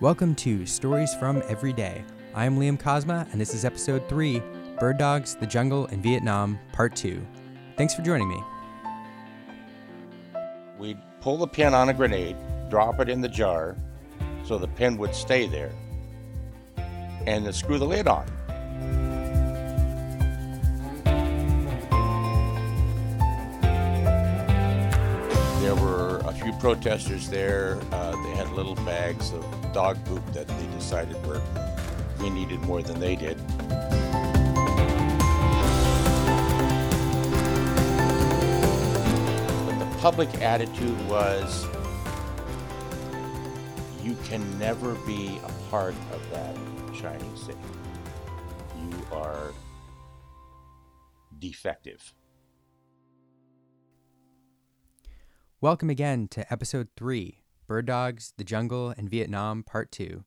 Welcome to Stories from Every Day. I am Liam Cosma, and this is episode 3 Bird Dogs, the Jungle, and Vietnam, Part 2. Thanks for joining me. We'd pull the pin on a grenade, drop it in the jar so the pin would stay there, and then screw the lid on. Few protesters there. Uh, they had little bags of dog poop that they decided were we needed more than they did. But the public attitude was you can never be a part of that shining city. You are defective. Welcome again to episode 3 Bird Dogs, the Jungle, and Vietnam, Part 2.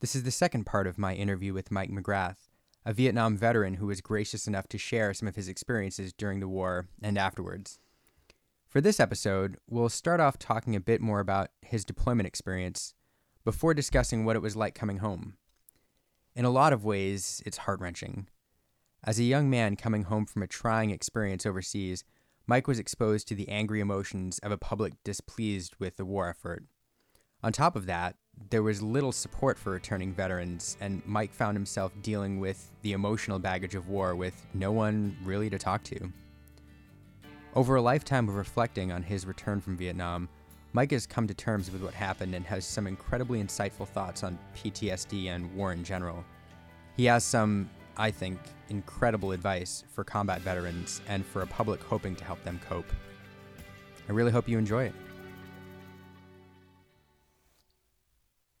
This is the second part of my interview with Mike McGrath, a Vietnam veteran who was gracious enough to share some of his experiences during the war and afterwards. For this episode, we'll start off talking a bit more about his deployment experience before discussing what it was like coming home. In a lot of ways, it's heart wrenching. As a young man coming home from a trying experience overseas, Mike was exposed to the angry emotions of a public displeased with the war effort. On top of that, there was little support for returning veterans, and Mike found himself dealing with the emotional baggage of war with no one really to talk to. Over a lifetime of reflecting on his return from Vietnam, Mike has come to terms with what happened and has some incredibly insightful thoughts on PTSD and war in general. He has some, I think, incredible advice for combat veterans and for a public hoping to help them cope. I really hope you enjoy it.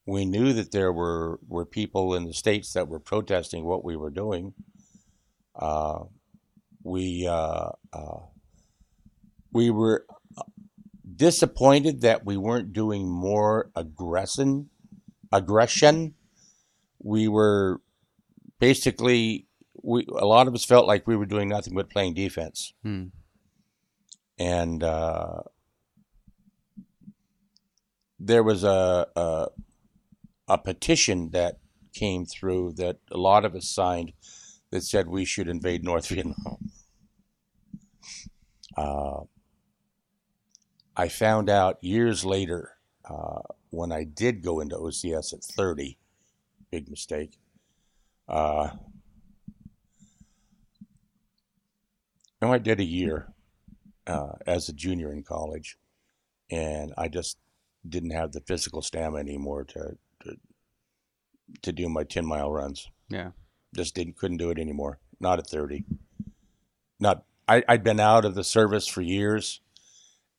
We knew that there were, were people in the states that were protesting what we were doing. Uh, we uh, uh, we were disappointed that we weren't doing more aggression. Aggression. We were basically we a lot of us felt like we were doing nothing but playing defense, Hmm. and uh, there was a, a a petition that came through that a lot of us signed that said we should invade North Vietnam. Uh, I found out years later uh, when I did go into OCS at 30, big mistake. Uh, no, I did a year uh, as a junior in college, and I just didn't have the physical stamina anymore to to, to do my 10 mile runs. Yeah. Just didn't couldn't do it anymore. Not at 30. Not I, I'd been out of the service for years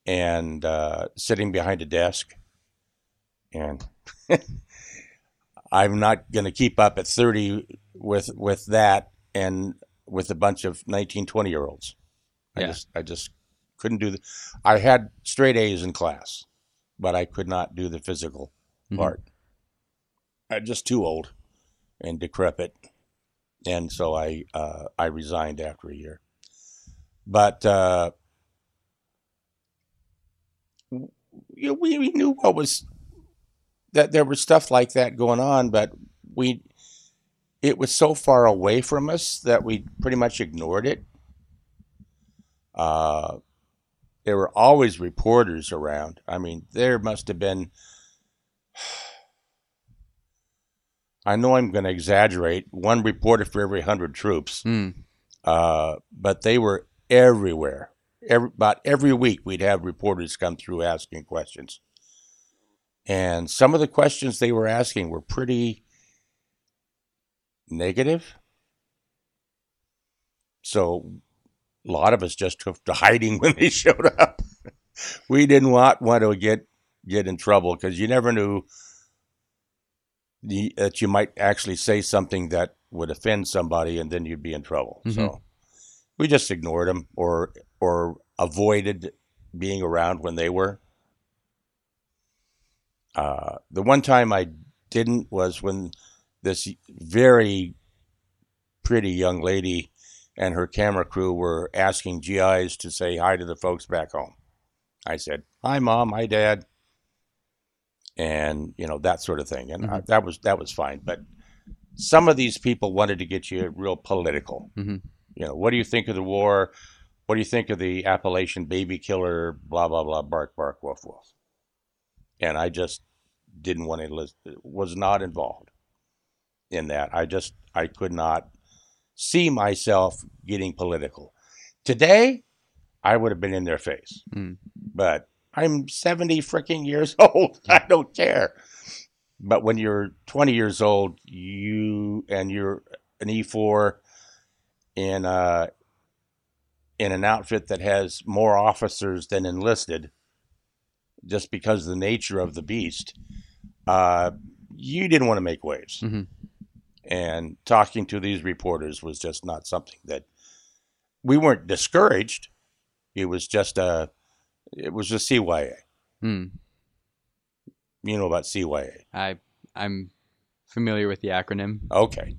and uh, sitting behind a desk. And I'm not going to keep up at 30 with with that and with a bunch of 19, 20 year olds. I Yeah. just I just couldn't do the. I had straight A's in class, but I could not do the physical Mhm. part. I'm just too old and decrepit, and so I uh, I resigned after a year. But uh, we, we knew what was that there was stuff like that going on, but we it was so far away from us that we pretty much ignored it. Uh, there were always reporters around. I mean, there must have been. I know I'm going to exaggerate. One reporter for every hundred troops, Hmm. uh, but they were everywhere. Every, about every week, we'd have reporters come through asking questions, and some of the questions they were asking were pretty negative. So, a lot of us just took to hiding when they showed up. we didn't want want to get get in trouble because you never knew the, that you might actually say something that would offend somebody, and then you'd be in trouble. Mhm. So we just ignored them or or avoided being around when they were. Uh, the one time I didn't was when this very pretty young lady and her camera crew were asking GIs to say hi to the folks back home. I said, Hi, mom. Hi, dad. and you know that sort of thing, and I, Mhm. that was that was fine. But some of these people wanted to get you real political. Mhm. You know, what do you think of the war? What do you think of the Appalachian baby killer? Blah blah blah. Bark bark. Woof woof. And I just didn't want to listen. Was not involved in that. I just I could not see myself getting political. Today, I would have been in their face. Mm. But I'm 70 freaking years old. I don't care. But when you're 20 years old, you and you're an E4 in uh in an outfit that has more officers than enlisted, just because of the nature of the beast, uh, you didn't want to make waves. Mhm. And talking to these reporters was just not something that we weren't discouraged. It was just a, it was a CYA. Hmm. You know about CYA? I I'm familiar with the acronym. Okay.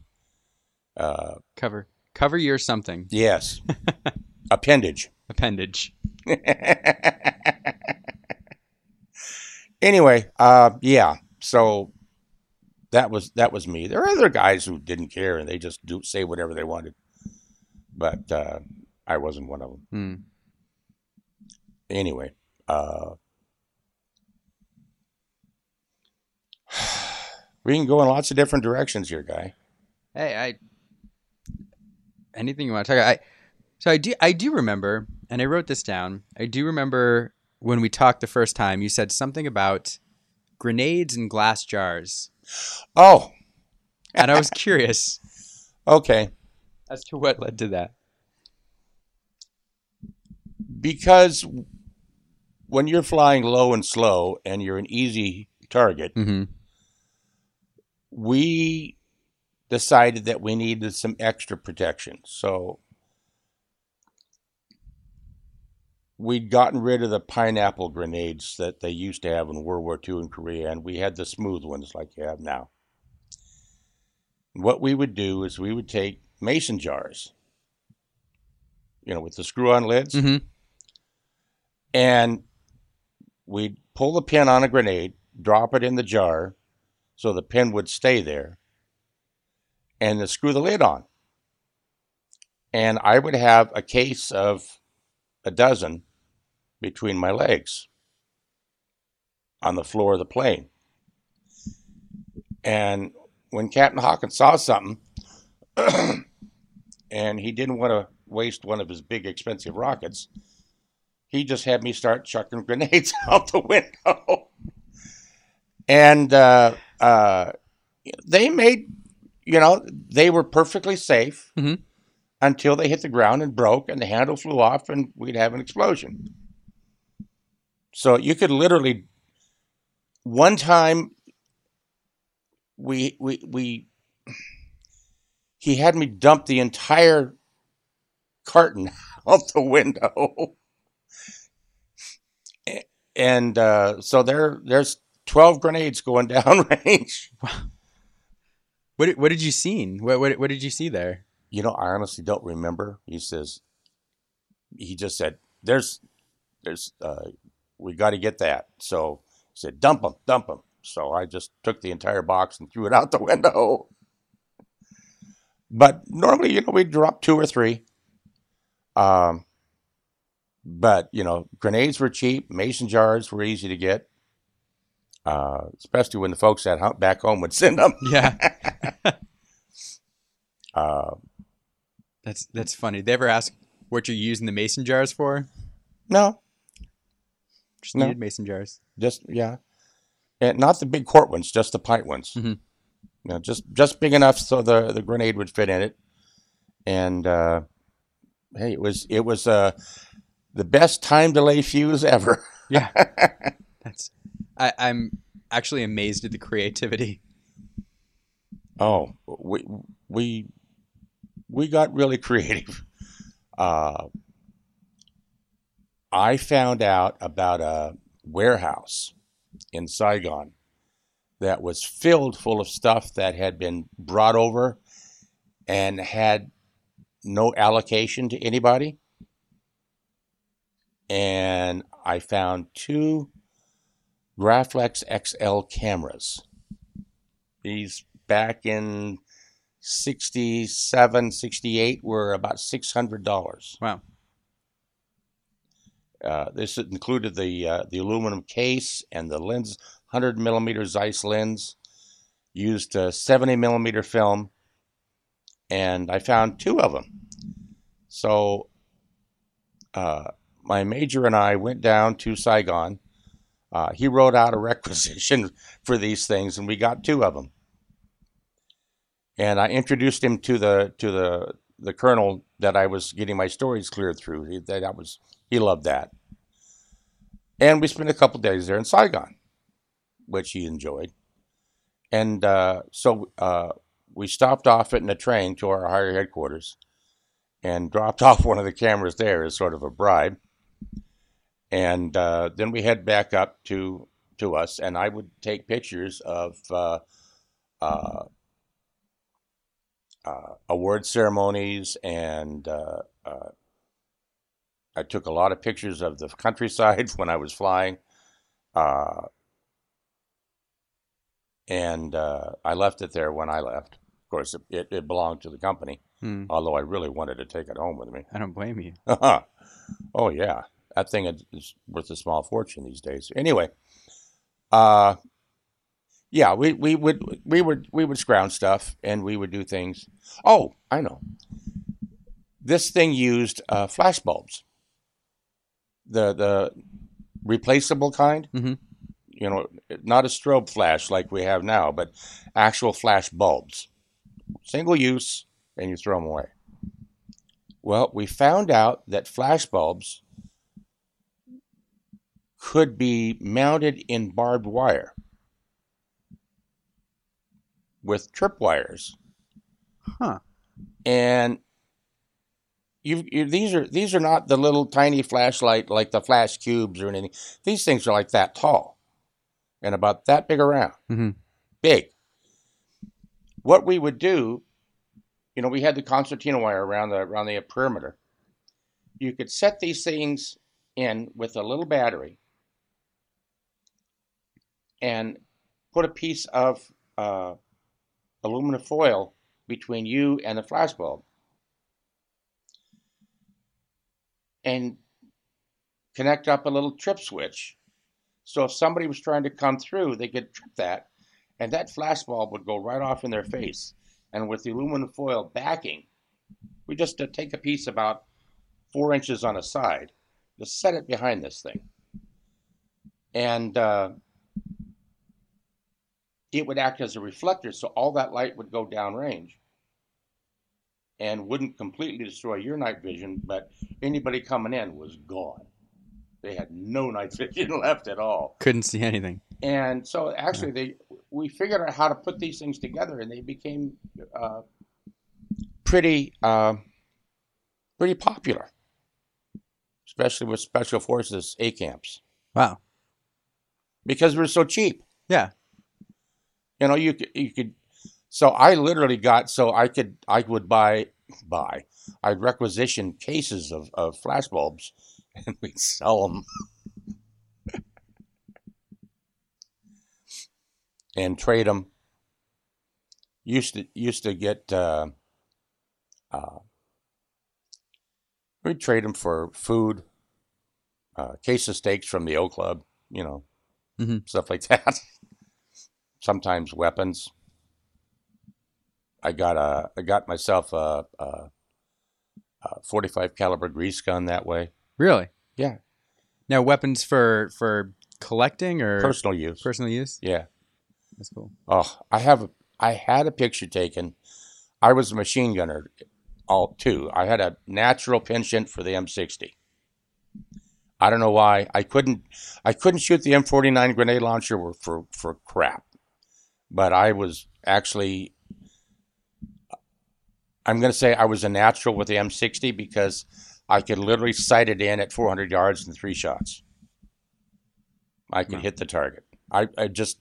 Uh, Cover cover your something yes. Appendage. appendage. anyway, uh, yeah. So that was that was me. There are other guys who didn't care and they just do say whatever they wanted, but uh, I wasn't one of them. Hmm. Anyway, uh, we can go in lots of different directions here, guy. Hey, I anything you want to talk about. I so I do I do remember, and I wrote this down. I do remember when we talked the first time. You said something about grenades and glass jars, Oh, and I was curious okay. as to what led to that. Because when you're flying low and slow and you're an easy target, Mm-hmm. we decided that we needed some extra protection. So we'd gotten rid of the pineapple grenades that they used to have in World War II in Korea, and we had the smooth ones like you have now. What we would do is we would take mason jars, you know, with the screw on lids, Mm-hmm. and we'd pull the pin on a grenade, drop it in the jar so the pin would stay there, and then screw the lid on. And I would have a case of a dozen between my legs on the floor of the plane. And when Captain Hawkins saw something, and he didn't want to waste one of his big expensive rockets, he just had me start chucking grenades out the window. and uh, uh, they made, you know, they were perfectly safe Mhm. until they hit the ground and broke, and the handle flew off, and we'd have an explosion. So you could literally, one time, we we we, he had me dump the entire carton out the window and uh, so there there's 12 grenades going down range What did, what did you seen? What, what what did you see there? you know i honestly don't remember he says he just said there's there's uh, we got to get that. So he said dump them dump them so i just took the entire box and threw it out the window. But normally you know we'd drop two or three. Um but you know grenades were cheap mason jars were easy to get uh, especially when the folks at home, back home would send them Yeah, uh, that's that's funny. They ever ask what you're using the mason jars for? no Just No. needed mason jars. Just yeah, and not the big quart ones, just the pint ones. Mhm. You know, just just big enough so the the grenade would fit in it. And uh, hey, it was it was uh, the best time delay fuse ever. Yeah, that's. I, I'm actually amazed at the creativity. Oh, we we we got really creative. Uh, I found out about a warehouse in Saigon that was filled full of stuff that had been brought over and had no allocation to anybody. And I found two Graflex XL cameras. These back in 67, 68 were about $600. Wow. Uh, this included the uh, the aluminum case and the lens, 100 millimeter Zeiss lens, used a 70 millimeter film, and I found two of them. So uh, my major and I went down to Saigon. Uh, he wrote out a requisition for these things, and we got two of them. And I introduced him to the to the the colonel that I was getting my stories cleared through. That was he loved that. And we spent a couple days there in Saigon, which he enjoyed. And uh, so uh, we stopped off in Nha Trang to our higher headquarters and dropped off one of the cameras there as sort of a bribe. And uh, then we head back up to to us, and I would take pictures of uh, uh, uh, award ceremonies and I took a lot of pictures of the countryside when I was flying. Uh, and uh, I left it there when I left. Of course, it, it, belonged to the company, Hmm. although I really wanted to take it home with me. I don't blame you. oh, yeah. That thing is worth a small fortune these days. Anyway, uh, yeah, we, we would we would we would scrounge stuff and we would do things. Oh, I know. This thing used uh, flash bulbs the the replaceable kind. Mhm. You know, not a strobe flash like we have now, but actual flash bulbs, single use, and you throw them away. Well, we found out that flash bulbs could be mounted in barbed wire with tripwires Huh. and you, you these are these are not the little tiny flashlight like the flash cubes or anything. These things are like that tall and about that big around. Mhm. Big. What we would do, you know, we had the concertina wire around the around the perimeter. You could set these things in with a little battery and put a piece of uh, aluminum foil between you and the flash bulb and connect up a little trip switch. So if somebody was trying to come through, they could trip that, and that flash bulb would go right off in their face. And with the aluminum foil backing, we just uh, take a piece about four inches on a side, just set it behind this thing, and uh, it would act as a reflector, so all that light would go downrange and wouldn't completely destroy your night vision, but anybody coming in was gone. They had no night vision left at all. Couldn't see anything. And so actually, they we figured out how to put these things together, and they became uh, pretty uh, pretty popular, especially with special forces A camps Wow. because they're so cheap. Yeah. You know, you could, you could. So I literally got so I could I would buy buy I'd requisition cases of, of flash bulbs and we'd sell them and trade them. Used to used to get uh, uh, we'd trade them for food, uh, case of steaks from the O Club, you know, Mhm. stuff like that. Sometimes weapons. I got a I got myself a, a, a 45 caliber grease gun that way. Really? Yeah, Now weapons for for collecting or personal use. personal use? Yeah. That's cool. Oh, I have. A, I had a picture taken. I was a machine gunner, all too. I had a natural penchant for the M60. I don't know why. I couldn't. I couldn't shoot the M49 grenade launcher for for, for crap. But I was actually. I'm going to say I was a natural with the M60 because I could literally sight it in at 400 yards in three shots. I could Wow. hit the target. I, I just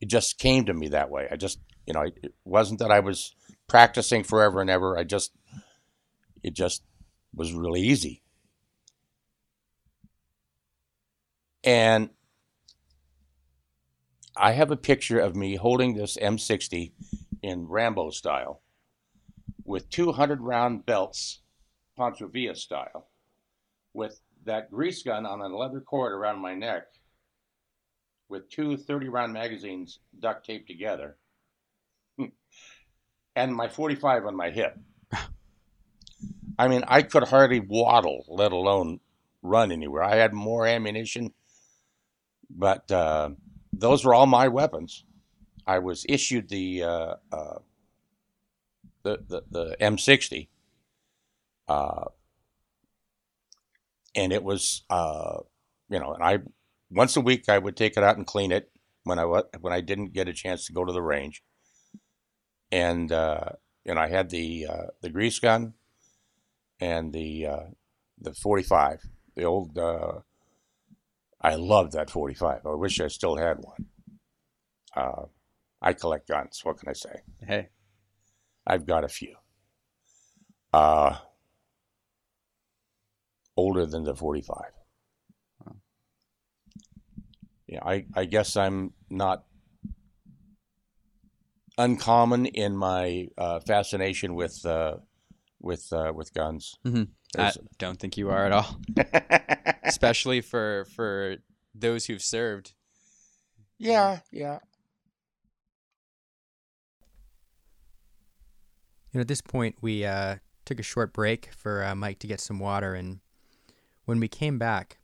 it just came to me that way. I just, you know, it wasn't that I was practicing forever and ever. I just, it just was really easy. And I have a picture of me holding this M60 in Rambo style with 200 round belts, Pancho Villa style, with that grease gun on a leather cord around my neck, with two 30 round magazines duct taped together, and my 45 on my hip. I mean, I could hardly waddle, let alone run anywhere. I had more ammunition, but uh, those were all my weapons. I was issued the uh, uh, the, the, the M60, uh, and it was uh, you know, and I once a week I would take it out and clean it when I when I didn't get a chance to go to the range, and uh, and I had the uh, the grease gun and the uh, the 45, the old. Uh, I loved that 45. I wish I still had one. Uh, I collect guns. What can I say? Hey, I've got a few. Uh, older than the 45. Yeah, I, I guess I'm not uncommon in my uh, fascination with uh, with uh, with guns. Mm-hmm. I don't think you are at all, especially for for those who've served. yeah, yeah. At this point, we uh, took a short break for uh, Mike to get some water, and when we came back,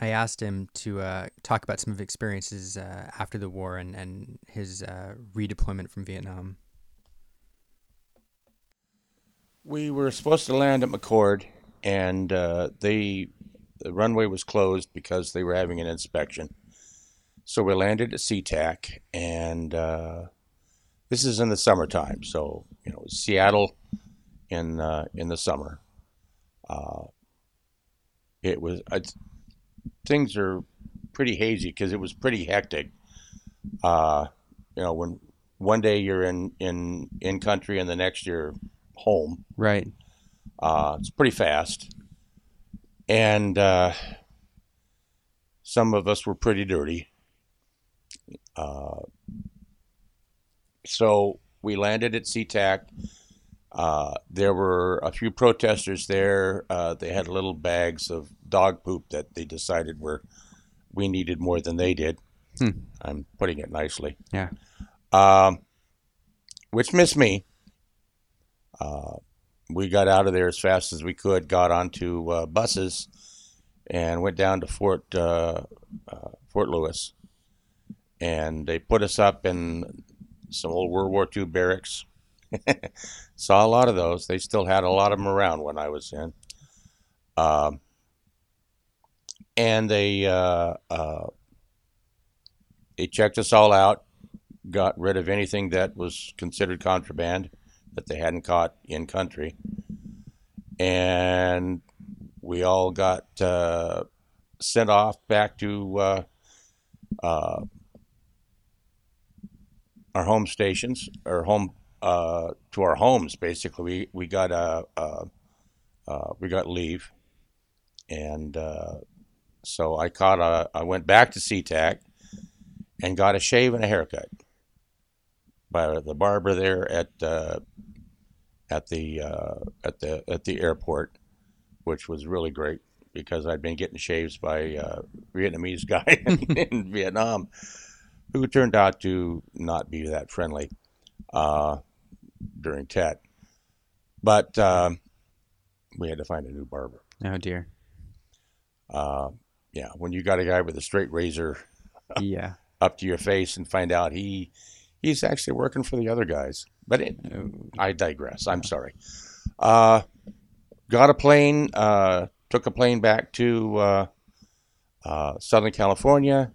I asked him to uh, talk about some of his experiences uh, after the war and and his uh, redeployment from Vietnam. We were supposed to land at McChord, and uh, they the runway was closed because they were having an inspection. So we landed at SeaTac, and this is in the summertime. So you know, Seattle in uh, in the summer. Uh, it was I, things are pretty hazy because it was pretty hectic. Uh, you know, when one day you're in in in country and the next you're home. Right. Uh, it's pretty fast, and uh, some of us were pretty dirty. Uh, so we landed at SeaTac. Uh, there were a few protesters there. Uh, they had little bags of dog poop that they decided were we needed more than they did. Hmm. I'm putting it nicely. Yeah. Um, which missed me. Uh, we got out of there as fast as we could, got onto uh, buses, and went down to Fort uh, uh, Fort Lewis, and they put us up in some old World War II barracks. Saw a lot of those. They still had a lot of them around when I was in. Um, and they uh, uh, they checked us all out, got rid of anything that was considered contraband that they hadn't caught in country, and we all got uh, sent off back to uh, uh, our home stations, or home uh, to our homes. Basically, we we got a uh, uh, we got leave, and uh, so I caught a. I went back to SeaTac and got a shave and a haircut by the barber there at uh, at the uh, at the at the airport, which was really great because I'd been getting shaves by a Vietnamese guy in Vietnam, who turned out to not be that friendly uh, during Tet. But um, we had to find a new barber. Oh dear. Uh, yeah, when you got a guy with a straight razor Yeah. up to your face and find out he he's actually working for the other guys. But it, Oh, I digress. I'm sorry. Uh, got a plane. Uh, took a plane back to uh, uh, Southern California.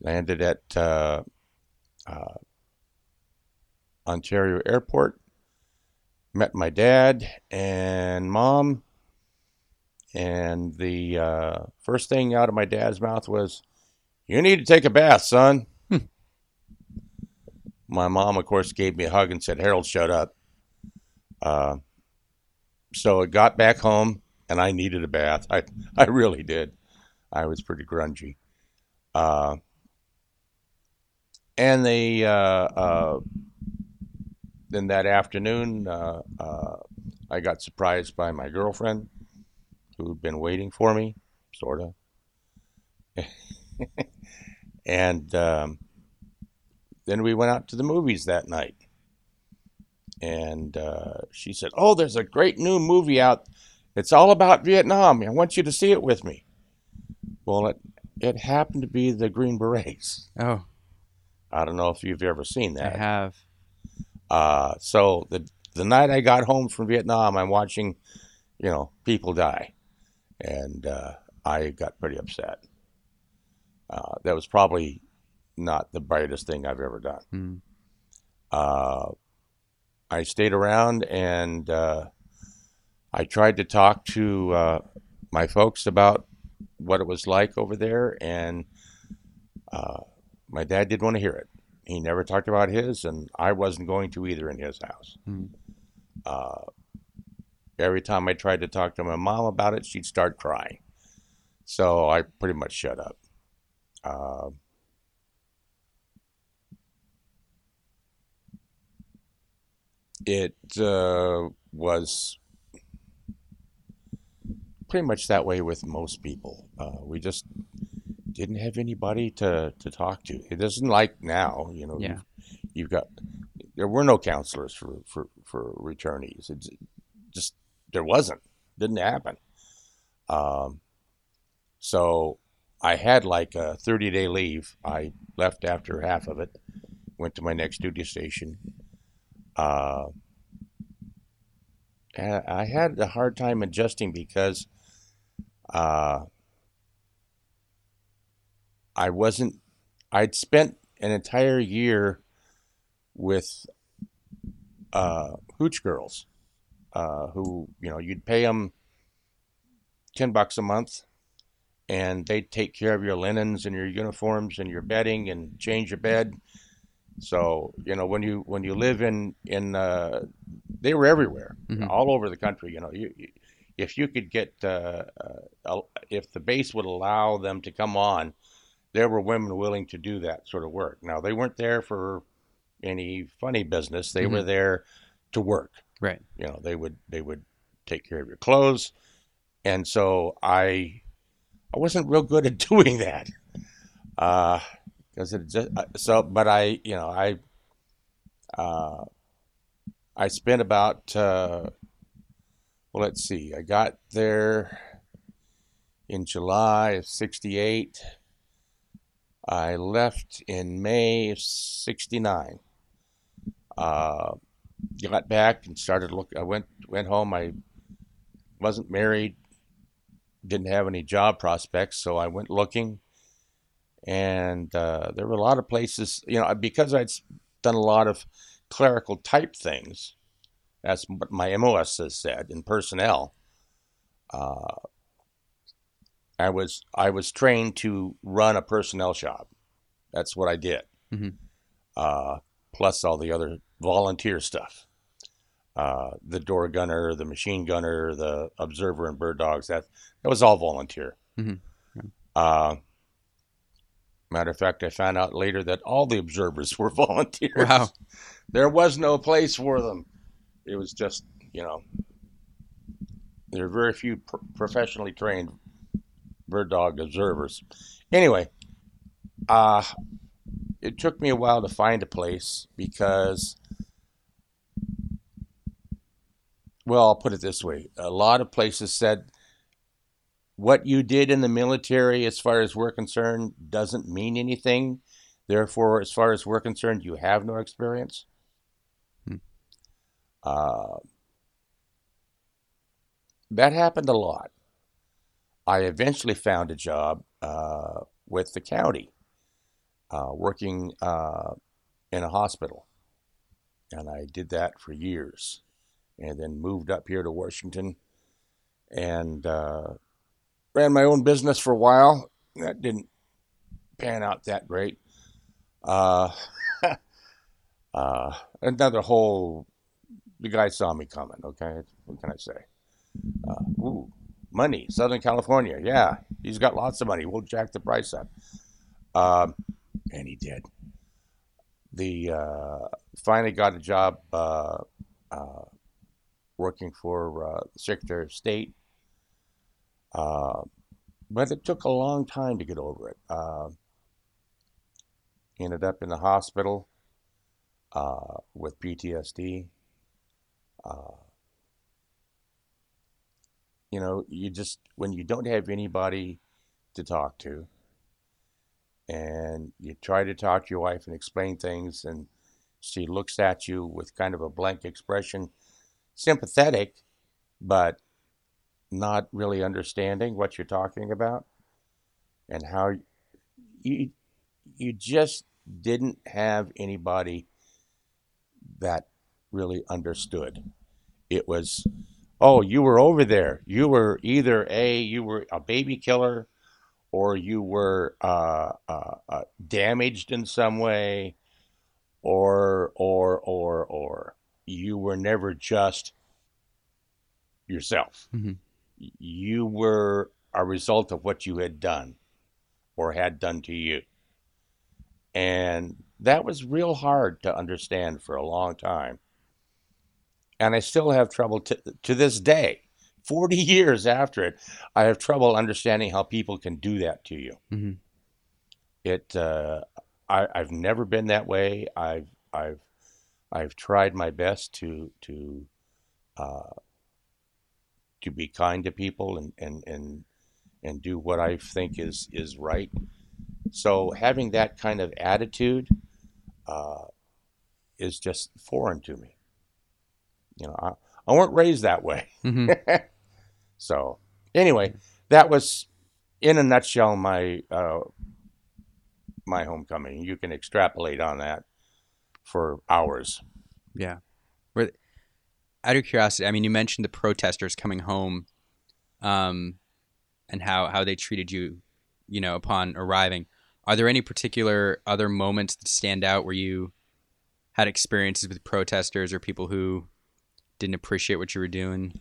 Landed at uh, uh, Ontario Airport. Met my dad and mom. And the uh, first thing out of my dad's mouth was, "You need to take a bath, son." my mom, of course, gave me a hug and said, Harold, shut up. Uh, so I got back home and I needed a bath. I, I really did. I was pretty grungy. Uh, and they uh, uh, then that afternoon, uh, uh, I got surprised by my girlfriend, who'd been waiting for me, sort of. and um, then we went out to the movies that night. And uh, she said, Oh, there's a great new movie out. It's all about Vietnam. I want you to see it with me. Well, it, it happened to be the Green Berets. Oh, I don't know if you've ever seen that. I have. Uh, so the the night I got home from Vietnam, I'm watching, you know, people die, and uh, I got pretty upset. Uh, that was probably not the brightest thing I've ever done. Mm. Uh, I stayed around and uh, I tried to talk to uh, my folks about what it was like over there, and uh, my dad didn't want to hear it. He never talked about his, and I wasn't going to either in his house. Mm. Uh, every time I tried to talk to my mom about it, she'd start crying. So I pretty much shut up. Uh, it uh, was pretty much that way with most people. Uh, we just didn't have anybody to, to talk to. It isn't like now, you know. Yeah. You've, you've got there were no counselors for for for returnees. It just there wasn't. Didn't happen. Um, so I had like a 30 day leave. I left after half of it, went to my next duty station. Uh, and I had a hard time adjusting because uh, I wasn't, I'd spent an entire year with uh, hooch girls uh, who, you know, you'd pay them 10 bucks a month and they'd take care of your linens and your uniforms and your bedding and change your bed. So, you know, when you, when you live in, in, uh, they were everywhere, Mhm. all over the country, you know, you, you if you could get, uh, uh, if the base would allow them to come on, there were women willing to do that sort of work. Now they weren't there for any funny business. They were there to work. Right. You know, they would they would take care of your clothes, and so I I wasn't real good at doing that. Uh, because it just uh, so, but I you know I uh I spent about uh well let's see I got there in July of '68. I left in May of '69. Uh, got back and started look. I went went home. I wasn't married, didn't have any job prospects, so I went looking. And uh, there were a lot of places, you know, because I'd done a lot of clerical type things. That's what my MOS has said in personnel. Uh, I was I was trained to run a personnel shop. That's what I did. Mhm. Uh, plus all the other volunteer stuff. Uh, the door gunner, the machine gunner, the observer, and bird dogs. That that was all volunteer. Mhm. Uh, matter of fact, I found out later that all the observers were volunteers. Wow. There was no place for them. It was just you know. There are very few pr- professionally trained bird dog observers. Anyway, uh, it took me a while to find a place because, well, I'll put it this way: a lot of places said what you did in the military, as far as we're concerned, doesn't mean anything. Therefore, as far as we're concerned, you have no experience. Hmm. Uh, that happened a lot. I eventually found a job uh, with the county, uh, working uh, in a hospital. And I did that for years. And then moved up here to Washington and uh, ran my own business for a while. That didn't pan out that great. Uh, uh, another whole, the guy saw me coming, okay? What can I say? Ooh, money, Southern California. Yeah, he's got lots of money. We'll jack the price up. Um, and he did. the uh, finally got a job uh, uh, working for uh, the Secretary of State, uh, but it took a long time to get over it. Uh, ended up in the hospital with PTSD. You know, you just when you don't have anybody to talk to, and you try to talk to your wife and explain things, and she looks at you with kind of a blank expression, sympathetic, but not really understanding what you're talking about and how you you just didn't have anybody that really understood. It was, oh, you were over there. You were either a you were a baby killer or you were uh, uh, uh, damaged in some way, or or or or you were never just yourself. Mm-hmm. You were a result of what you had done or had done to you. And that was real hard to understand for a long time. And I still have trouble to, to this day 40 years after it, I have trouble understanding how people can do that to you. Mm-hmm. It, uh, I, have never been that way. I've, I've, I've tried my best to, to, uh, to be kind to people and, and, and, and do what I think is, is right. So having that kind of attitude, uh, is just foreign to me. You know, I, I weren't raised that way. Mm-hmm. So anyway, that was in a nutshell my uh, my homecoming. You can extrapolate on that for hours. Yeah. Out of curiosity, I mean, you mentioned the protesters coming home, um, and how how they treated you, you know, upon arriving. Are there any particular other moments that stand out where you had experiences with protesters or people who didn't appreciate what you were doing?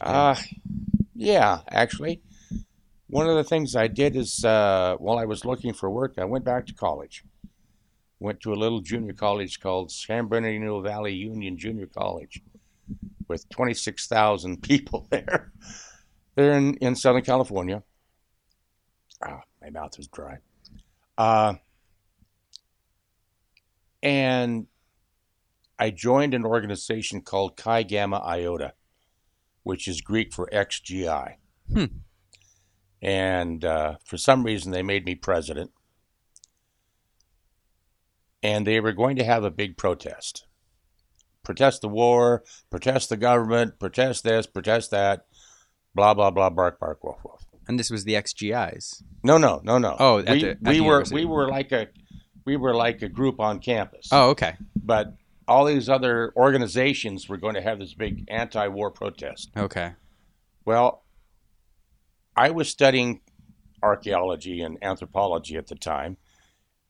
Uh, yeah, actually. One of the things I did is uh, while I was looking for work, I went back to college. Went to a little junior college called San Bernardino Valley Union Junior College with 26,000 people there. They're in, in Southern California. Ah, my mouth is dry. Uh, and I joined an organization called Chi Gamma Iota which is Greek for XGI. Hmm. And uh, for some reason, they made me president. And they were going to have a big protest protest the war, protest the government, protest this, protest that, blah, blah, blah, bark, bark, woof, woof. And this was the XGIs. No, no, no, no. Oh, we, the, we were we were like a we were like a group on campus. Oh, okay. But all these other organizations were going to have this big anti-war protest. Okay. Well, I was studying archaeology and anthropology at the time,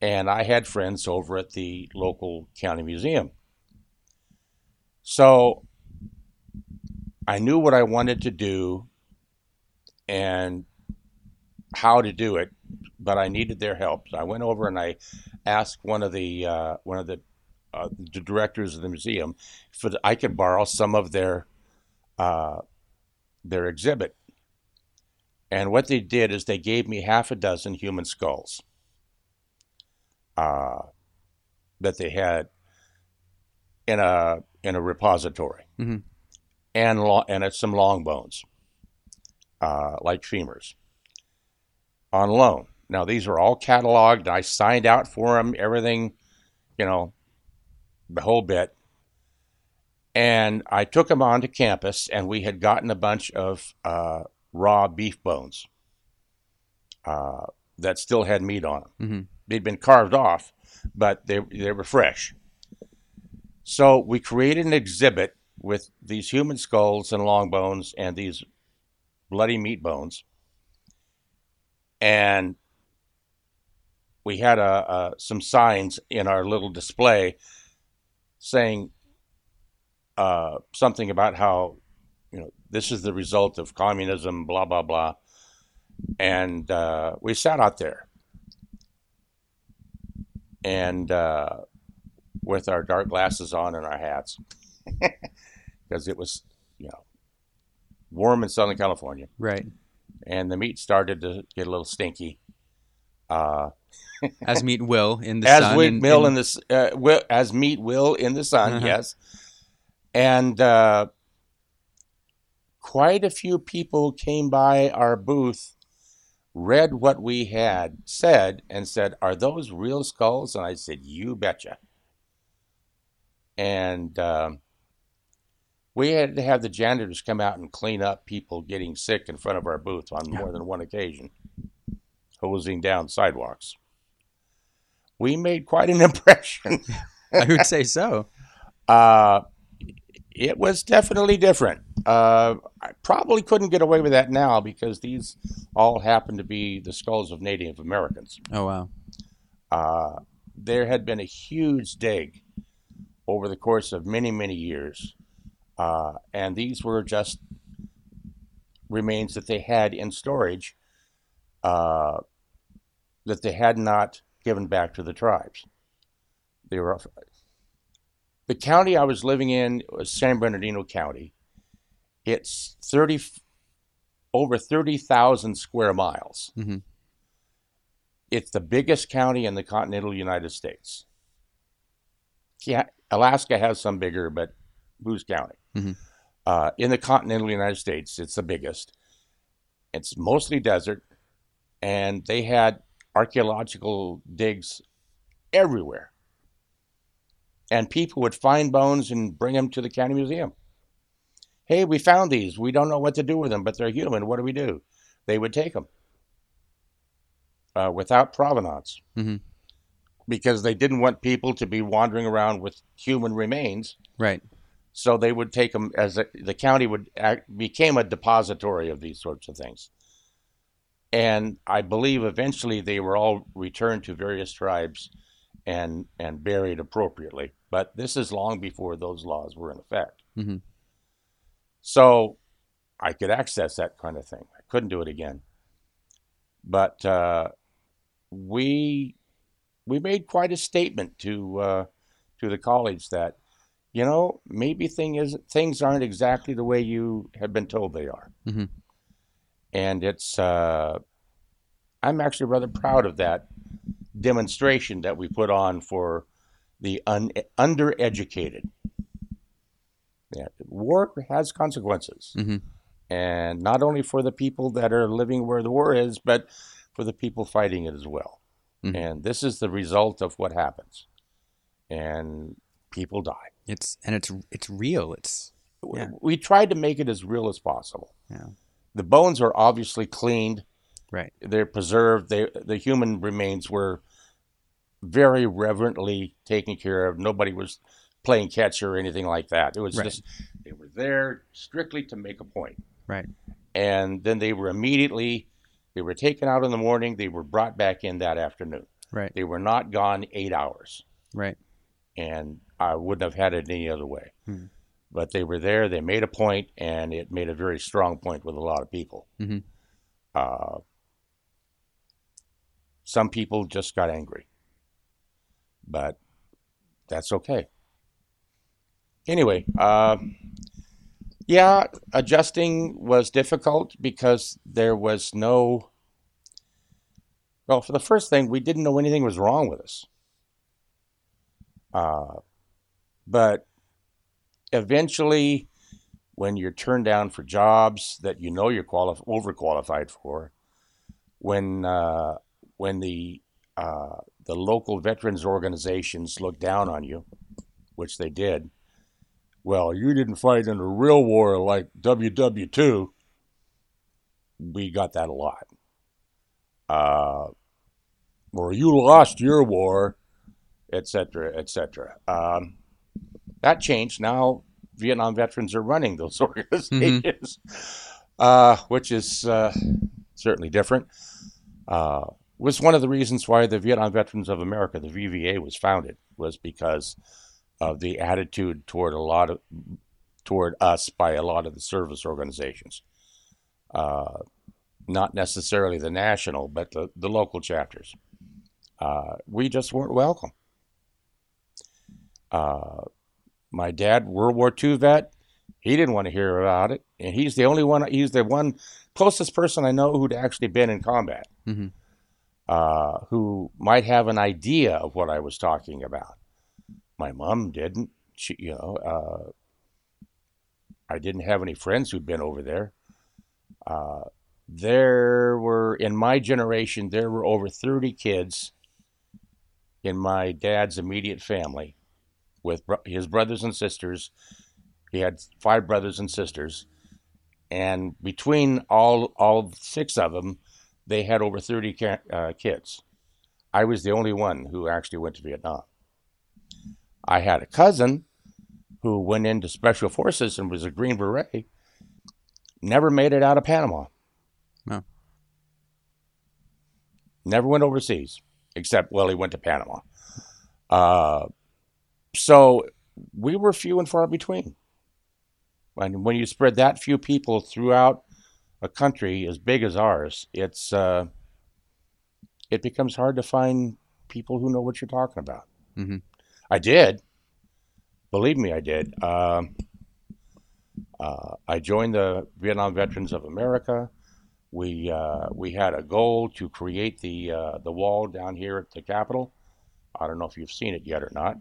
and I had friends over at the local county museum. So I knew what I wanted to do and how to do it, but I needed their help. So I went over and I asked one of the uh, one of the uh, the directors of the museum for the, I could borrow some of their uh, their exhibit. And what they did is they gave me half a dozen human skulls uh, that they had in a in a repository, mm-hmm. and lo- and it's some long bones, uh, like femurs, on loan. Now these are all cataloged. I signed out for them. Everything, you know, the whole bit. And I took him onto campus, and we had gotten a bunch of uh, raw beef bones uh, that still had meat on them. Mm-hmm. They'd been carved off, but they, they were fresh. So we created an exhibit with these human skulls and long bones and these bloody meat bones. And we had a, a, some signs in our little display saying uh, something about how you know this is the result of communism, blah blah blah, and uh, we sat out there, and uh, with our dark glasses on and our hats because it was, you know, warm in Southern California, Right. and the meat started to get a little stinky. Uh, As meat will in the as sun. and- will and- in the uh, will, as meat will in the sun, Uh-huh. yes. And uh, quite a few people came by our booth, read what we had said, and said, "Are those real skulls?" And I said, "You betcha." And um, we had to have the janitors come out and clean up people getting sick in front of our booth on more than one occasion, hosing down sidewalks. We made quite an impression. I would say so. Uh, it was definitely different. Uh, I probably couldn't get away with that now because these all happen to be the skulls of Native Americans. Oh wow. Uh, there had been a huge dig over the course of many, many years, uh, and these were just remains that they had in storage uh, that they had not given back to the tribes. They were the county I was living in was San Bernardino County. It's thirty over thirty thousand square miles. hmm It's the biggest county in the continental United States. Yeah, Alaska has some bigger, but who's counting? Mhm. Uh, in the continental United States, it's the biggest. It's mostly desert, and they had archaeological digs everywhere. And people would find bones and bring them to the county museum. Hey, we found these. We don't know what to do with them, but they're human. What do we do? They would take them uh, without provenance Mhm. because they didn't want people to be wandering around with human remains. Right. So they would take them as a, the county would act, became a depository of these sorts of things. And I believe eventually they were all returned to various tribes and and buried appropriately. But this is long before those laws were in effect. Mhm. So I could access that kind of thing. I couldn't do it again. But uh, we we made quite a statement to uh, to the college that you know maybe thing is things aren't exactly the way you have been told they are, Mhm. And it's uh, I'm actually rather proud of that demonstration that we put on for the un- undereducated. Yeah, war has consequences Mhm. and not only for the people that are living where the war is, but for the people fighting it as well. Mhm. And this is the result of what happens, and people die. It's and it's it's real. It's Yeah. We tried to make it as real as possible. Yeah. The bones were obviously cleaned; right. they're preserved. They, the human remains were very reverently taken care of. Nobody was playing catch or anything like that. It was Right. just they were there strictly to make a point. Right. and then they were immediately they were taken out in the morning they were brought back in that afternoon Right. they were not gone eight hours Right. and i wouldn't have had it any other way Hmm. But they were there they made a point and it made a very strong point with a lot of people Mhm. uh, some people just got angry but that's okay anyway uh, yeah, adjusting was difficult because there was no. Well, for the first thing, we didn't know anything was wrong with us. Uh, but eventually, when you're turned down for jobs that you know you're quali- overqualified for, when uh, when the uh, the local veterans organizations look down on you, which they did, well, you didn't fight in a real war like WW2. We got that a lot. Uh, or you lost your war, etc., etc. Um, that changed. Now Vietnam veterans are running those organizations, uh, which is uh, certainly different. Uh, was one of the reasons why the Vietnam Veterans of America, the VVA, was founded, was because of the attitude toward a lot of toward us by a lot of the service organizations, uh, not necessarily the national, but the, the local chapters. Uh, we just weren't welcome. Uh, my dad, World War II vet, he didn't want to hear about it, and he's the only one. He's the one closest person I know who'd actually been in combat, hmm uh, who might have an idea of what I was talking about. My mom didn't. She, you know, uh, I didn't have any friends who'd been over there. Uh, there were in my generation there were over 30 kids in my dad's immediate family with his brothers and sisters. He had five brothers and sisters. And between all all six of them they had over 30 ca- uh, kids. I was the only one who actually went to vietnam. I had a cousin who went into special forces and was a green beret never made it out of panama. Wow. Never went overseas, except well, he went to Panama. Uh, so we were few and far between. And when you spread that few people throughout a country as big as ours, it's uh, it becomes hard to find people who know what you're talking about. hmm I did, believe me, I did. Um uh, I joined the Vietnam Veterans of America. We uh, we had a goal to create the uh, the wall down here at the Capitol. I don't know if you've seen it yet or not,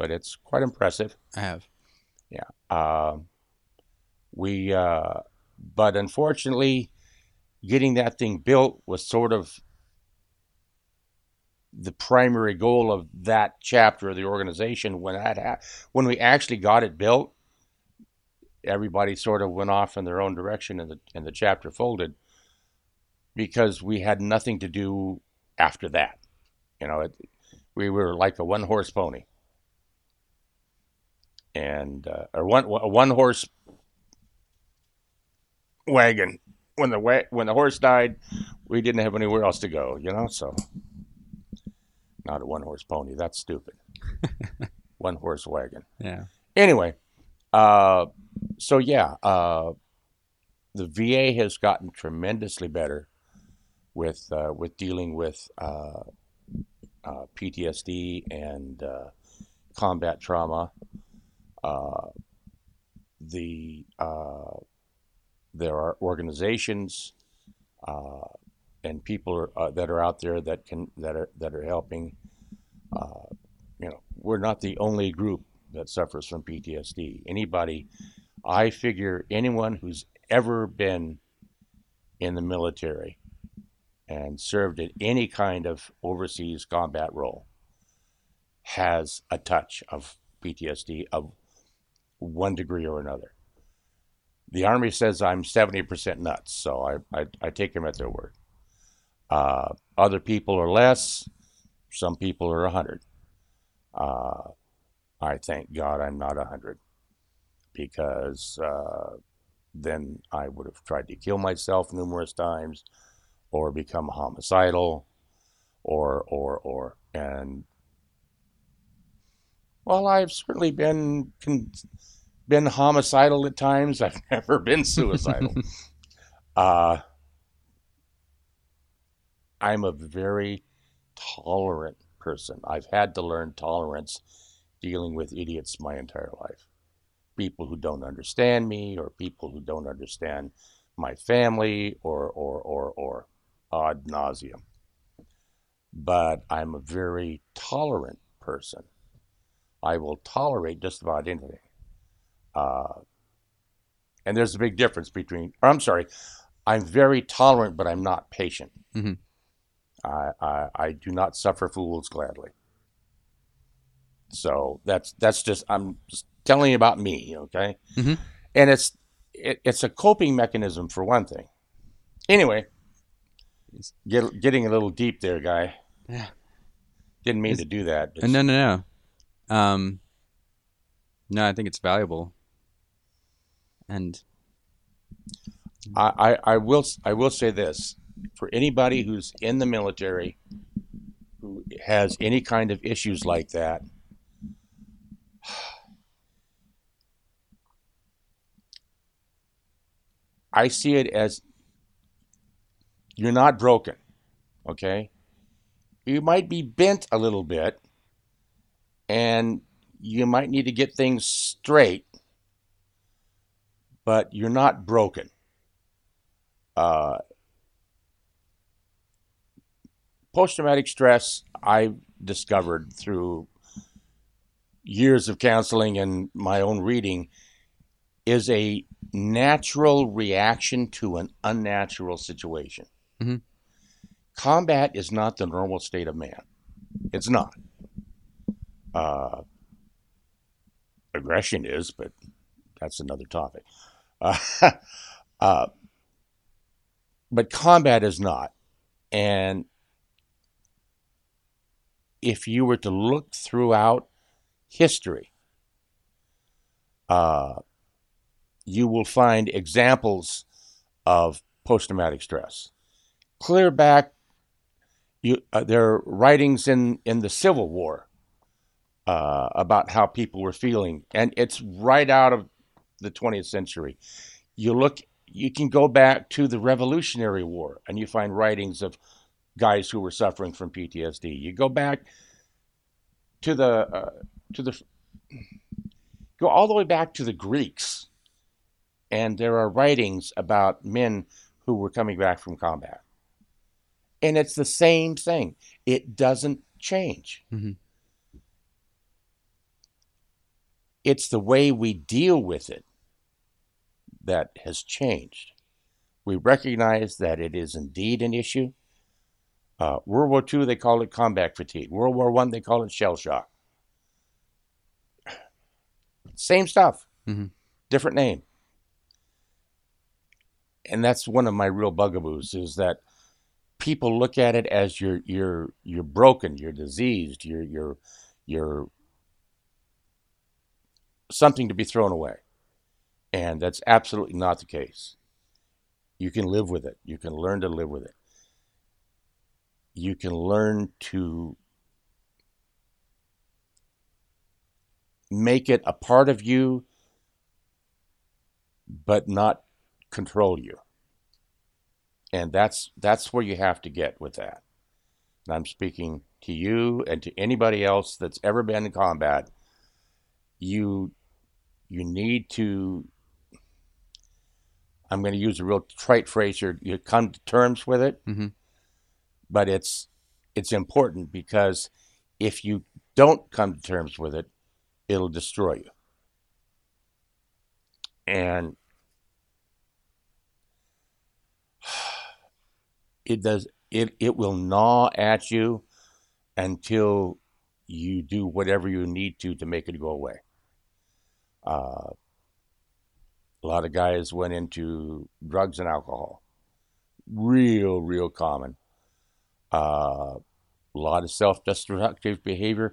but it's quite impressive. I have. Yeah. Uh, we, uh, but unfortunately, getting that thing built was sort of the primary goal of that chapter of the organization. When that ha- when we actually got it built, everybody sort of went off in their own direction, and the and the chapter folded because we had nothing to do after that. You know, it, we were like a one horse pony and uh, or one a one horse wagon. When the wa- when the horse died, we didn't have anywhere else to go. You know, so not a one horse pony. That's stupid. one horse wagon. Yeah. Anyway, uh, so yeah, uh, the VA has gotten tremendously better with uh, with dealing with uh, uh, PTSD and uh, combat trauma. Uh, the uh, there are organizations uh, and people are, uh, that are out there that can that are that are helping. Uh, you know, we're not the only group that suffers from PTSD. Anybody, I figure, anyone who's ever been in the military and served in any kind of overseas combat role has a touch of PTSD of one degree or another. The Army says I'm 70% nuts, so I, I, I take them at their word. Uh, other people are less, some people are 100. Uh, I thank God I'm not 100 because uh, then I would have tried to kill myself numerous times or become homicidal or, or, or, and well, I've certainly been con- been homicidal at times. I've never been suicidal. uh, I'm a very tolerant person. I've had to learn tolerance dealing with idiots my entire life. People who don't understand me, or people who don't understand my family, or or or or ad nauseum. But I'm a very tolerant person. I will tolerate just about anything. Uh, and there's a big difference between, or I'm sorry, I'm very tolerant, but I'm not patient. Mhm. I, I, I do not suffer fools gladly. So that's that's just I'm just telling you about me, okay? Mhm. And it's it, it's a coping mechanism for one thing. Anyway, get, getting a little deep there, guy. Yeah. Didn't mean Is- to do that. No, no, no. Um, no, I think it's valuable. And I, I, I will I will say this for anybody who's in the military who has any kind of issues like that I see it as you're not broken okay you might be bent a little bit and you might need to get things straight, but you're not broken. Uh, Post traumatic stress, I discovered through years of counseling and my own reading, is a natural reaction to an unnatural situation. Mm-hmm. Combat is not the normal state of man. It's not. Uh, aggression is, but that's another topic. Uh, uh, but combat is not. And if you were to look throughout history, uh, you will find examples of post traumatic stress. Clear back, you, uh, there are writings in, in the Civil War uh, about how people were feeling, and it's right out of the 20th century. You look, you can go back to the Revolutionary War, and you find writings of guys who were suffering from PTSD. You go back to the uh, to the go all the way back to the Greeks, and there are writings about men who were coming back from combat, and it's the same thing. It doesn't change. Mm-hmm. It's the way we deal with it that has changed. We recognize that it is indeed an issue. Uh, World War II, they call it combat fatigue. World War I, they call it shell shock. Same stuff, mm-hmm. different name. And that's one of my real bugaboos is that people look at it as you're you're you're broken, you're diseased, you're you're you're something to be thrown away. And that's absolutely not the case. You can live with it. You can learn to live with it. You can learn to make it a part of you, but not control you. And that's that's where you have to get with that. And I'm speaking to you and to anybody else that's ever been in combat. You you need to I'm going to use a real trite phrase here. You come to terms with it, mm-hmm. but it's it's important because if you don't come to terms with it, it'll destroy you. And it does it it will gnaw at you until you do whatever you need to to make it go away. Uh, a lot of guys went into drugs and alcohol. Real, real common. Uh, a lot of self destructive behavior.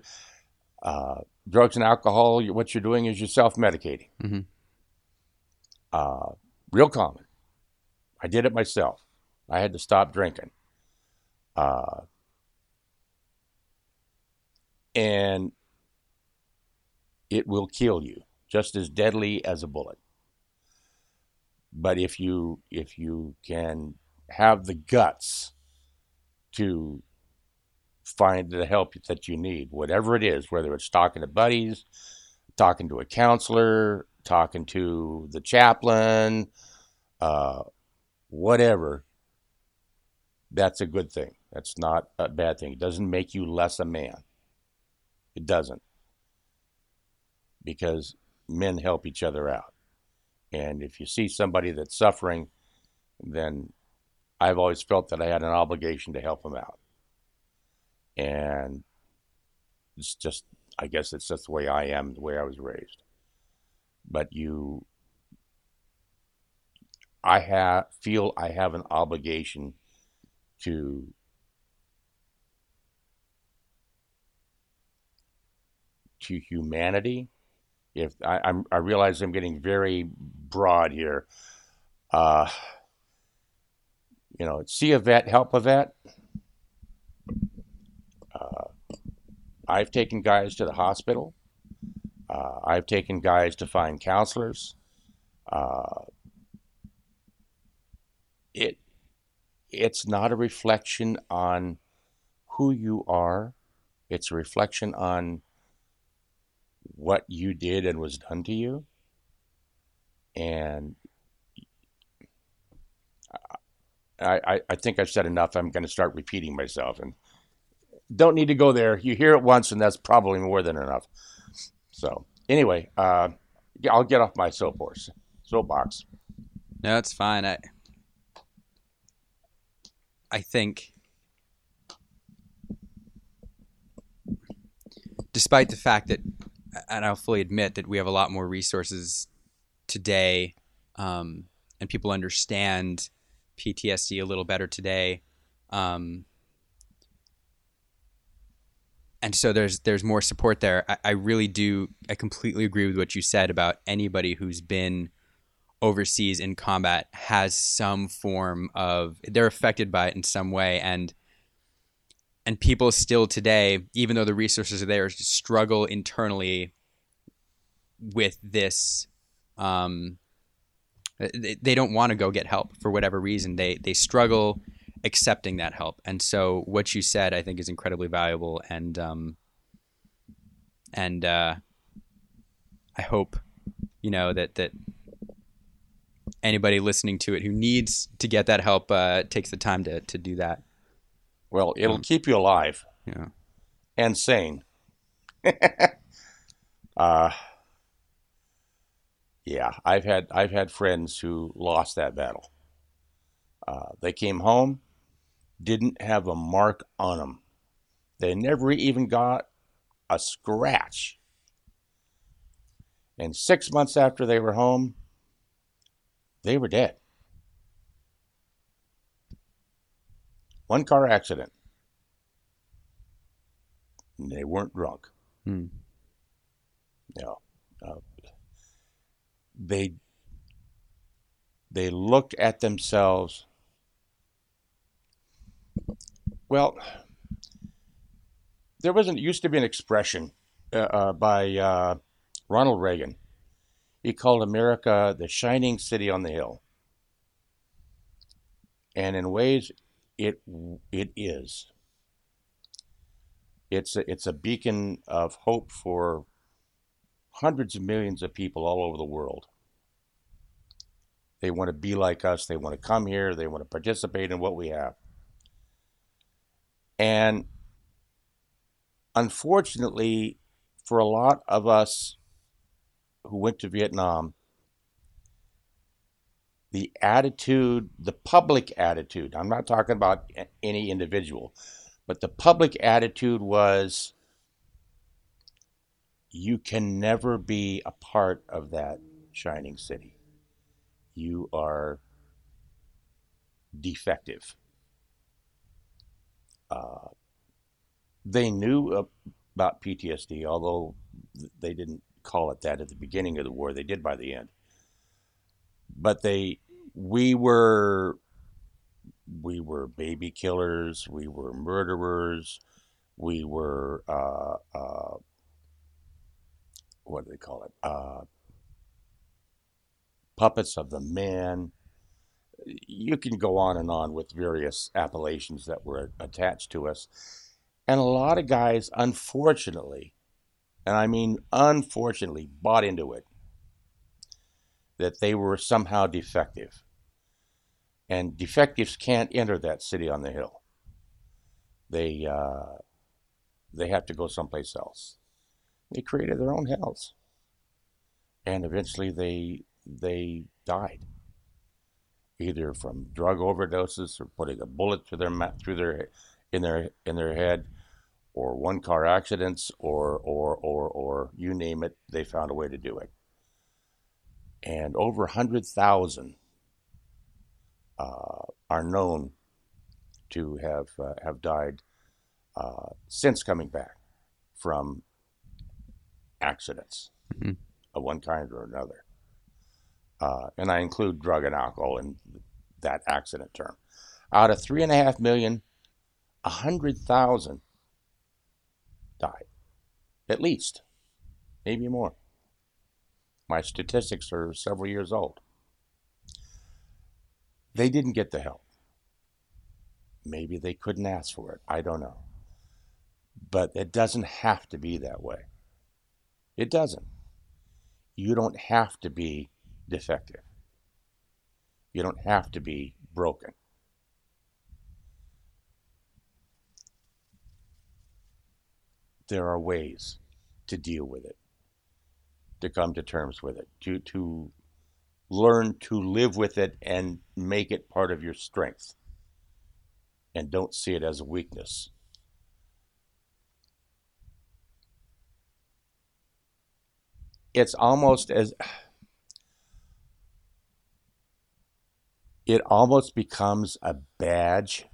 Uh, drugs and alcohol, what you're doing is you're self medicating. Mm-hmm. Uh, real common. I did it myself. I had to stop drinking. Uh, and it will kill you just as deadly as a bullet. But if you if you can have the guts to find the help that you need, whatever it is, whether it's talking to buddies, talking to a counselor, talking to the chaplain, uh, whatever, that's a good thing. That's not a bad thing. It doesn't make you less a man. It doesn't. Because men help each other out. And if you see somebody that's suffering, then I've always felt that I had an obligation to help them out. And it's just, I guess it's just the way I am, the way I was raised. But you, I have feel I have an obligation to to humanity if I, I'm, I realize I'm getting very broad here. Uh, you know, see a vet, help a vet. Uh, I've taken guys to the hospital. Uh, I've taken guys to find counselors. Uh, it it's not a reflection on who you are. It's a reflection on what you did and was done to you. And I, I, I think I've said enough. I'm going to start repeating myself and don't need to go there. You hear it once, and that's probably more than enough. So, anyway, uh, I'll get off my soapbox. Soapbox. No, that's fine. I I think despite the fact that and I'll fully admit that we have a lot more resources today um, and people understand PTSD a little better today. Um, and so there's there's more support there. I, I really do I completely agree with what you said about anybody who's been overseas in combat has some form of they're affected by it in some way and and people still today even though the resources are there struggle internally with this um, they, they don't want to go get help for whatever reason they they struggle accepting that help and so what you said i think is incredibly valuable and um and uh i hope you know that that anybody listening to it who needs to get that help uh, takes the time to, to do that. Well, it'll um, keep you alive. Yeah. And sane. uh, yeah, I've had I've had friends who lost that battle. Uh, they came home, didn't have a mark on them. They never even got a scratch. And six months after they were home, they were dead. One car accident. They weren't drunk. Hmm. No. Uh, they they looked at themselves. Well, there wasn't used to be an expression uh, uh, by uh, Ronald Reagan he called America the shining city on the hill. And in ways, it it is. It's a, it's a beacon of hope for hundreds of millions of people all over the world. They want to be like us. They want to come here. They want to participate in what we have. And unfortunately, for a lot of us who went to Vietnam, the attitude, the public attitude, I'm not talking about any individual, but the public attitude was you can never be a part of that shining city. You are defective. Uh, they knew about PTSD, although they didn't call it that at the beginning of the war. They did by the end. But they, we were, we were baby killers. We were murderers. We were, uh, uh, what do they call it? Uh, puppets of the man. You can go on and on with various appellations that were attached to us. And a lot of guys, unfortunately, and I mean unfortunately bought into it, that they were somehow defective. And defectives can't enter that city on the hill. They, uh, they have to go someplace else. They created their own hells. And eventually they, they died either from drug overdoses or putting a bullet through their through their in their in their head or one car accidents or or or or you name it, they found a way to do it. And over hundred thousand are known to have uh, have died uh, since coming back from accidents mm-hmm. of one kind or another. Uh, and I include drug and alcohol in that accident term. Out of three and a half million, a hundred thousand died. At least. Maybe more. My statistics are several years old. They didn't get the help. Maybe they couldn't ask for it. I don't know. But it doesn't have to be that way. It doesn't. You don't have to be defective. You don't have to be broken. There are ways to deal with it, to come to terms with it, to, to learn to live with it and make it part of your strength. And don't see it as a weakness. It's almost as it almost becomes a badge.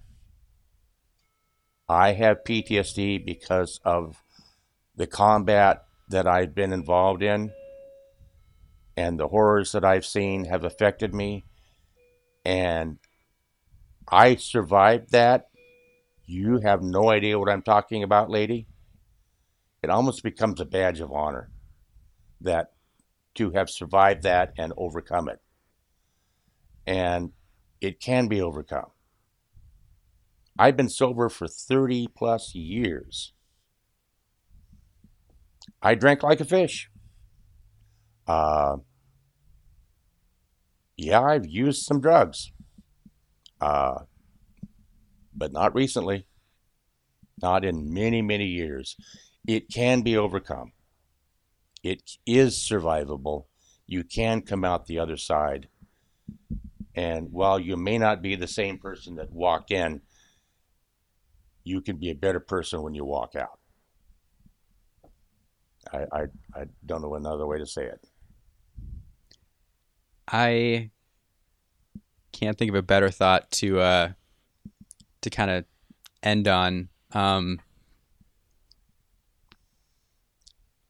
I have PTSD because of the combat that I've been involved in and the horrors that I've seen have affected me. And I survived that. You have no idea what I'm talking about, lady. It almost becomes a badge of honor that to have survived that and overcome it. And it can be overcome. I've been sober for 30 plus years. I drank like a fish. Uh, yeah, I've used some drugs, uh, but not recently, not in many, many years. It can be overcome. It is survivable. You can come out the other side and while you may not be the same person that walked in, you can be a better person when you walk out. I, I, I don't know another way to say it. I can't think of a better thought to uh, to kind of end on. Um,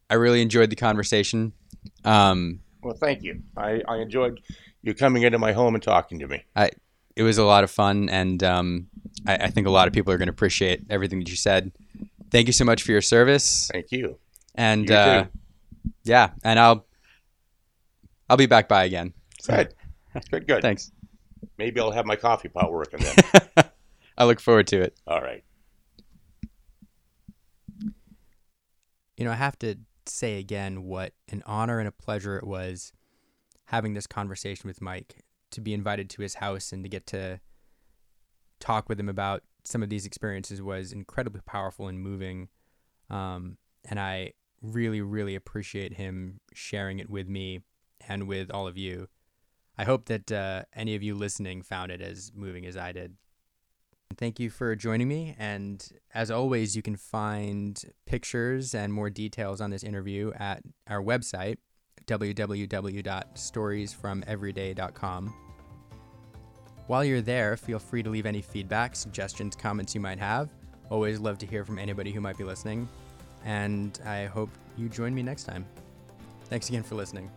I really enjoyed the conversation. Um, well, thank you. I, I enjoyed you coming into my home and talking to me. I, it was a lot of fun, and um, I, I, think a lot of people are going to appreciate everything that you said. Thank you so much for your service. Thank you. And you uh, yeah, and I'll I'll be back by again. So. Good, good, good. Thanks. Maybe I'll have my coffee pot working then. I look forward to it. All right. You know, I have to say again what an honor and a pleasure it was having this conversation with Mike, to be invited to his house and to get to talk with him about some of these experiences was incredibly powerful and moving. Um, and I really, really appreciate him sharing it with me and with all of you. I hope that uh, any of you listening found it as moving as I did. Thank you for joining me. And as always, you can find pictures and more details on this interview at our website, www.storiesfromeveryday.com. While you're there, feel free to leave any feedback, suggestions, comments you might have. Always love to hear from anybody who might be listening. And I hope you join me next time. Thanks again for listening.